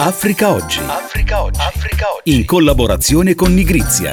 Africa Oggi. Africa Oggi. Africa Oggi. In collaborazione con Nigrizia.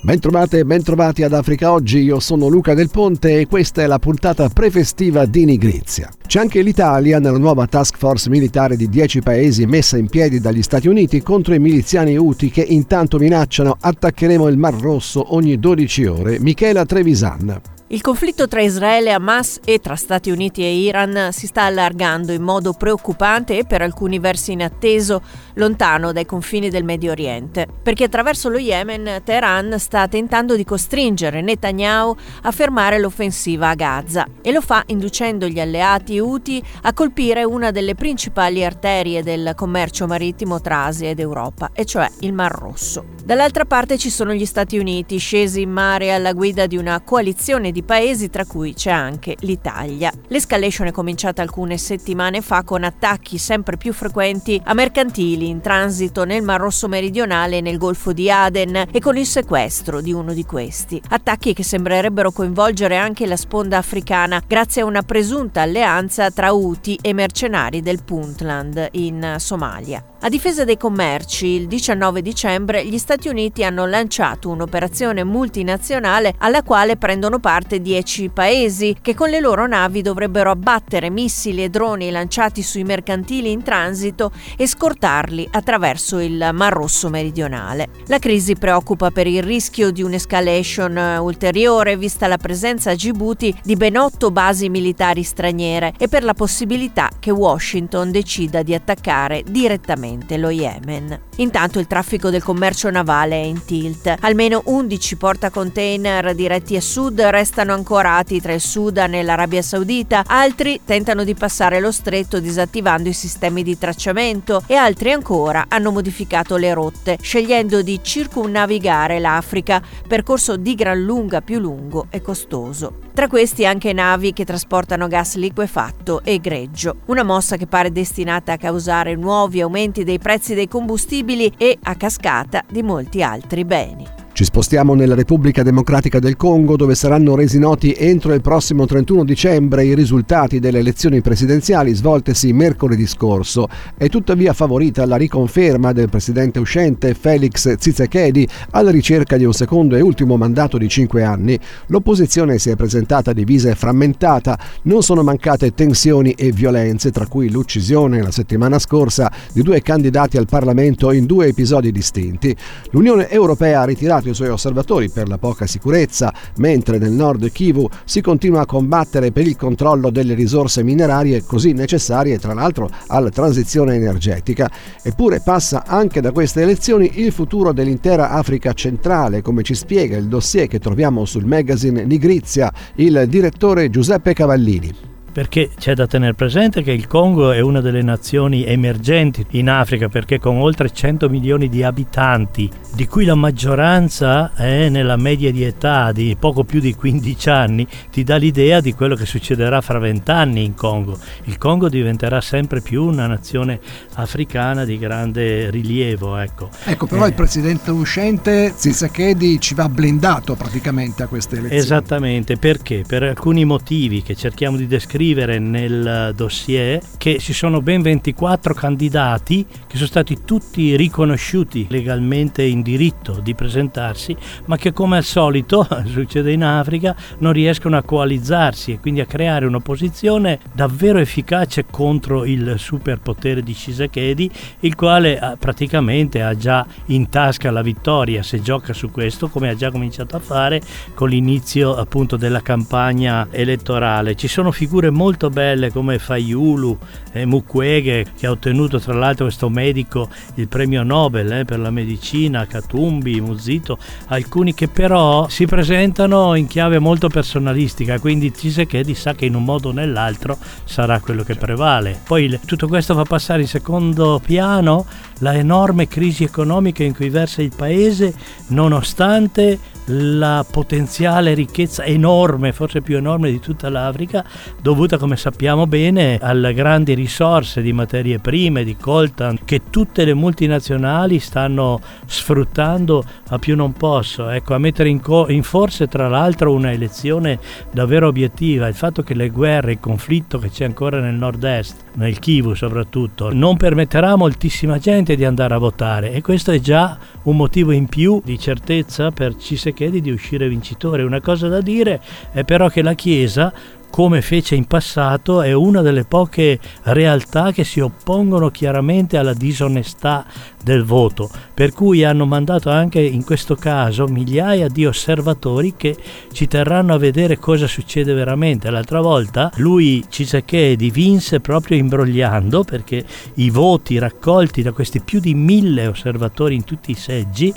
Bentrovate e bentrovati ad Africa Oggi, io sono Luca Del Ponte e questa è la puntata prefestiva di Nigrizia. C'è anche l'Italia nella nuova task force militare di 10 paesi messa in piedi dagli Stati Uniti contro i miliziani Houthi che intanto minacciano attaccheremo il Mar Rosso ogni 12 ore. Michela Trevisan. Il conflitto tra Israele e Hamas e tra Stati Uniti e Iran si sta allargando in modo preoccupante e per alcuni versi inatteso lontano dai confini del Medio Oriente, perché attraverso lo Yemen Teheran sta tentando di costringere Netanyahu a fermare l'offensiva a Gaza e lo fa inducendo gli alleati Houthi a colpire una delle principali arterie del commercio marittimo tra Asia ed Europa, e cioè il Mar Rosso. Dall'altra parte ci sono gli Stati Uniti, scesi in mare alla guida di una coalizione di paesi tra cui c'è anche l'Italia. L'escalation è cominciata alcune settimane fa con attacchi sempre più frequenti a mercantili in transito nel Mar Rosso meridionale e nel Golfo di Aden e con il sequestro di uno di questi. Attacchi che sembrerebbero coinvolgere anche la sponda africana grazie a una presunta alleanza tra Houthi e mercenari del Puntland in Somalia. A difesa dei commerci, il 19 dicembre gli Stati Uniti hanno lanciato un'operazione multinazionale alla quale prendono parte 10 paesi che con le loro navi dovrebbero abbattere missili e droni lanciati sui mercantili in transito e scortarli attraverso il Mar Rosso meridionale. La crisi preoccupa per il rischio di un'escalation ulteriore vista la presenza a Djibouti di ben otto basi militari straniere e per la possibilità che Washington decida di attaccare direttamente lo Yemen. Intanto il traffico del commercio navale è in tilt. Almeno 11 portacontainer diretti a sud restano ancorati tra il Sudan e l'Arabia Saudita, altri tentano di passare lo stretto disattivando i sistemi di tracciamento e altri ancora hanno modificato le rotte, scegliendo di circumnavigare l'Africa, percorso di gran lunga più lungo e costoso. Tra questi anche navi che trasportano gas liquefatto e greggio, una mossa che pare destinata a causare nuovi aumenti dei prezzi dei combustibili e a cascata di molti altri beni. Ci spostiamo nella Repubblica Democratica del Congo dove saranno resi noti entro il prossimo 31 dicembre i risultati delle elezioni presidenziali svoltesi mercoledì scorso. È tuttavia favorita la riconferma del presidente uscente Felix Tshisekedi alla ricerca di un secondo e ultimo mandato di cinque anni. L'opposizione si è presentata divisa e frammentata, non sono mancate tensioni e violenze, tra cui l'uccisione la settimana scorsa di due candidati al Parlamento in due episodi distinti. L'Unione Europea ha ritirato i suoi osservatori per la poca sicurezza, mentre nel nord Kivu si continua a combattere per il controllo delle risorse minerarie così necessarie tra l'altro alla transizione energetica. Eppure passa anche da queste elezioni il futuro dell'intera Africa centrale, come ci spiega il dossier che troviamo sul magazine Nigrizia il direttore Giuseppe Cavallini perché c'è da tenere presente che il Congo è una delle nazioni emergenti in Africa perché con oltre 100 milioni di abitanti, di cui la maggioranza è nella media di età di poco più di 15 anni, ti dà l'idea di quello che succederà fra 20 anni in Congo. Il Congo diventerà sempre più una nazione africana di grande rilievo. Ecco, ecco però eh. il presidente uscente Tshisekedi ci va blindato praticamente a queste elezioni. Esattamente, perché? Per alcuni motivi che cerchiamo di descrivere scrivere nel dossier che ci sono ben 24 candidati che sono stati tutti riconosciuti legalmente in diritto di presentarsi, ma che come al solito succede in Africa non riescono a coalizzarsi e quindi a creare un'opposizione davvero efficace contro il superpotere di Shisekedi, il quale eh, praticamente ha già in tasca la vittoria se gioca su questo, come ha già cominciato a fare con l'inizio appunto della campagna elettorale. Ci sono figure molto belle come Fayulu e Mukwege che ha ottenuto tra l'altro questo medico il premio Nobel eh, per la medicina, Katumbi, Muzito, alcuni che però si presentano in chiave molto personalistica, quindi Tshisekedi sa che in un modo o nell'altro sarà quello che prevale. Poi tutto questo fa passare in secondo piano la enorme crisi economica in cui versa il paese nonostante la potenziale ricchezza enorme, forse più enorme di tutta l'Africa, dovuta come sappiamo bene alle grandi risorse di materie prime, di coltan, che tutte le multinazionali stanno sfruttando a più non posso. Ecco, a mettere in, co- in forse tra l'altro una elezione davvero obiettiva, il fatto che le guerre, il conflitto che c'è ancora nel nord-est nel Kivu soprattutto, non permetterà a moltissima gente di andare a votare e questo è già un motivo in più di certezza per Cisekedi di uscire vincitore. Una cosa da dire è però che la Chiesa come fece in passato, è una delle poche realtà che si oppongono chiaramente alla disonestà del voto, per cui hanno mandato anche in questo caso migliaia di osservatori che ci terranno a vedere cosa succede veramente. L'altra volta lui Cisekedi vinse proprio imbrogliando perché i voti raccolti da questi più di mille osservatori in tutti i seggi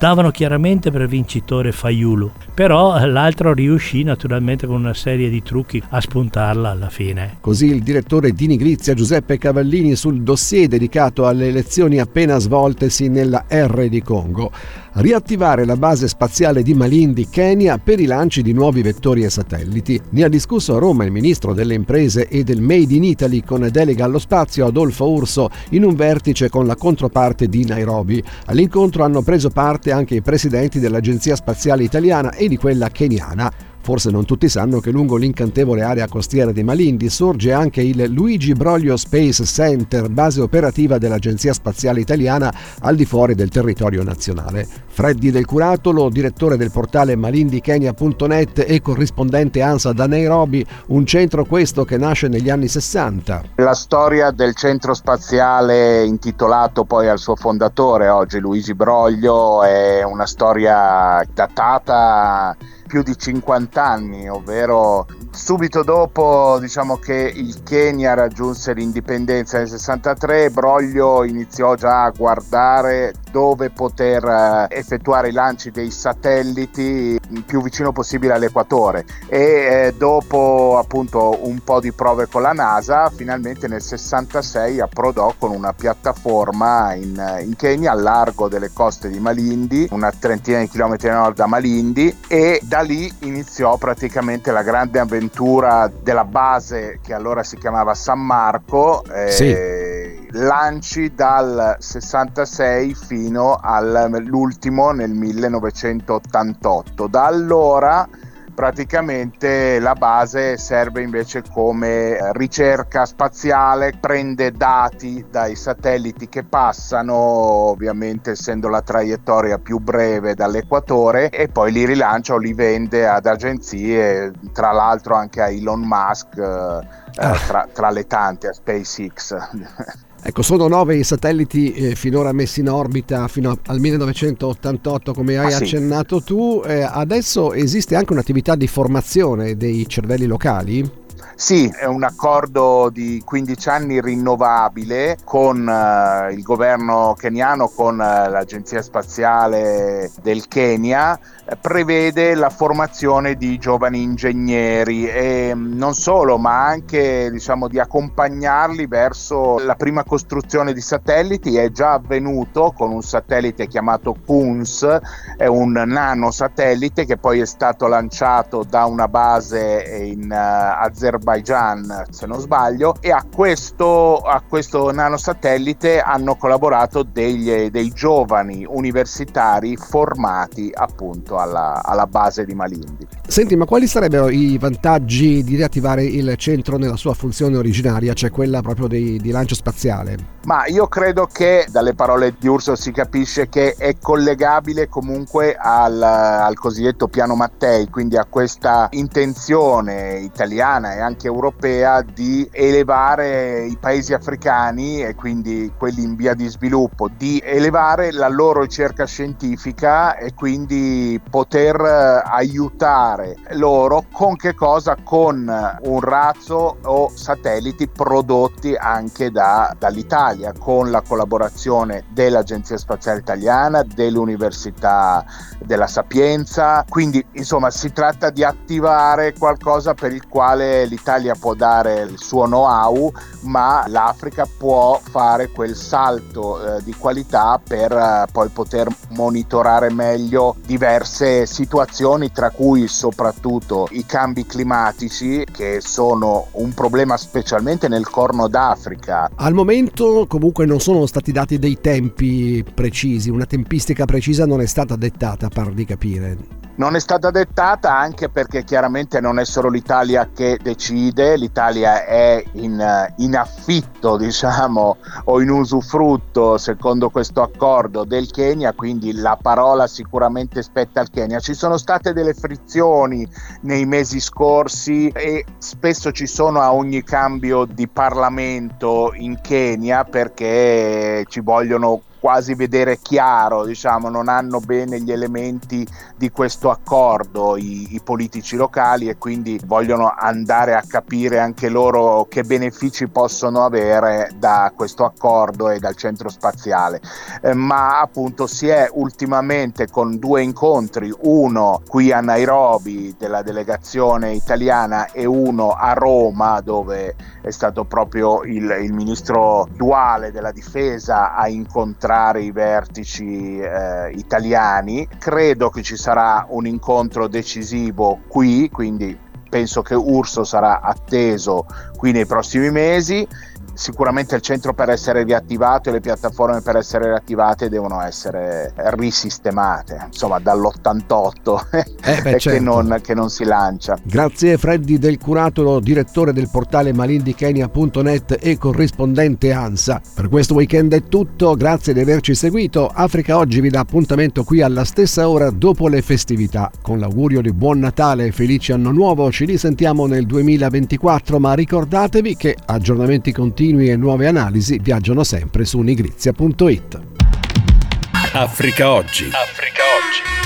davano chiaramente per vincitore Faiulu, però l'altro riuscì naturalmente con una serie di trucchi a spuntarla alla fine. Così il direttore di Nigrizia Giuseppe Cavallini sul dossier dedicato alle elezioni appena svoltesi nella R di Congo riattivare la base spaziale di Malindi, Kenya, per i lanci di nuovi vettori e satelliti. Ne ha discusso a Roma il ministro delle imprese e del Made in Italy con delega allo spazio Adolfo Urso in un vertice con la controparte di Nairobi. All'incontro hanno preso parte anche i presidenti dell'Agenzia Spaziale Italiana e di quella keniana. Forse non tutti sanno che lungo l'incantevole area costiera di Malindi sorge anche il Luigi Broglio Space Center, base operativa dell'Agenzia Spaziale Italiana al di fuori del territorio nazionale. Freddy Del Curatolo, direttore del portale malindikenya.net e corrispondente ANSA da Nairobi, un centro questo che nasce negli anni 60. La storia del centro spaziale intitolato poi al suo fondatore, oggi Luigi Broglio, è una storia datata più di 50 anni, ovvero subito dopo diciamo che il Kenya raggiunse l'indipendenza nel 63, Broglio iniziò già a guardare dove poter eh, effettuare i lanci dei satelliti più vicino possibile all'equatore. E eh, dopo appunto un po' di prove con la NASA finalmente nel 66 approdò con una piattaforma in, in Kenya al largo delle coste di Malindi una trentina di chilometri a nord da Malindi e da lì iniziò praticamente la grande avventura della base che allora si chiamava San Marco eh, sì lanci dal 66 fino all'ultimo nel 1988. Da allora praticamente la base serve invece come ricerca spaziale, prende dati dai satelliti che passano, ovviamente essendo la traiettoria più breve dall'equatore, e poi li rilancia o li vende ad agenzie, tra l'altro anche a Elon Musk, eh, ah. tra, tra le tante, a SpaceX. Ecco, sono nove i satelliti eh, finora messi in orbita fino al 1988, come hai ah, accennato sì. tu. Eh, adesso esiste anche un'attività di formazione dei cervelli locali? Sì, è un accordo di 15 anni rinnovabile con uh, il governo keniano, con uh, l'Agenzia Spaziale del Kenya, eh, prevede la formazione di giovani ingegneri e mm, non solo, ma anche diciamo, di accompagnarli verso la prima costruzione di satelliti. È già avvenuto con un satellite chiamato KUNS, è un nanosatellite che poi è stato lanciato da una base in uh, Azerbaijan, se non sbaglio, e a questo, a questo nanosatellite hanno collaborato degli, dei giovani universitari formati appunto alla, alla base di Malindi. Senti, ma quali sarebbero i vantaggi di riattivare il centro nella sua funzione originaria, cioè quella proprio di, di lancio spaziale? Ma io credo che dalle parole di Urso si capisce che è collegabile comunque al, al cosiddetto piano Mattei, quindi a questa intenzione italiana e anche europea di elevare i paesi africani e quindi quelli in via di sviluppo, di elevare la loro ricerca scientifica e quindi poter eh, aiutare loro con che cosa? Con un razzo o satelliti prodotti anche da, dall'Italia, con la collaborazione dell'Agenzia Spaziale Italiana, dell'Università della Sapienza. Quindi insomma si tratta di attivare qualcosa per il quale l'Italia può dare il suo know-how, ma l'Africa può fare quel salto eh, di qualità per eh, poi poter monitorare meglio diverse situazioni, tra cui soprattutto i cambi climatici che sono un problema specialmente nel Corno d'Africa. Al momento comunque non sono stati dati dei tempi precisi, una tempistica precisa non è stata dettata, par di capire. Non è stata dettata anche perché chiaramente non è solo l'Italia che decide, l'Italia è in, in affitto, diciamo, o in usufrutto secondo questo accordo del Kenya, quindi la parola sicuramente spetta al Kenya. Ci sono state delle frizioni nei mesi scorsi e spesso ci sono a ogni cambio di Parlamento in Kenya perché ci vogliono quasi vedere chiaro, diciamo, non hanno bene gli elementi di questo accordo i, i, politici locali e quindi vogliono andare a capire anche loro che benefici possono avere da questo accordo e dal centro spaziale. Eh, ma appunto si è ultimamente con due incontri, uno qui a Nairobi della delegazione italiana e uno a Roma dove è stato proprio il, il ministro duale della difesa a incontrare incontrare i vertici eh, italiani. Credo che ci sarà un incontro decisivo qui, quindi penso che Urso sarà atteso qui nei prossimi mesi sicuramente il centro per essere riattivato e le piattaforme per essere riattivate devono essere risistemate, insomma dall'88 eh beh, certo. che, non, che, non, si lancia. Grazie Freddy del Curato, direttore del portale malindikenya.net e corrispondente ANSA. Per questo weekend è tutto, grazie di averci seguito. Africa Oggi vi dà appuntamento qui alla stessa ora dopo le festività. Con l'augurio di buon Natale e felice anno nuovo ci risentiamo nel 2024, ma ricordatevi che aggiornamenti continui continui e nuove analisi viaggiano sempre su nigrizia.it. Africa Oggi. Africa Oggi.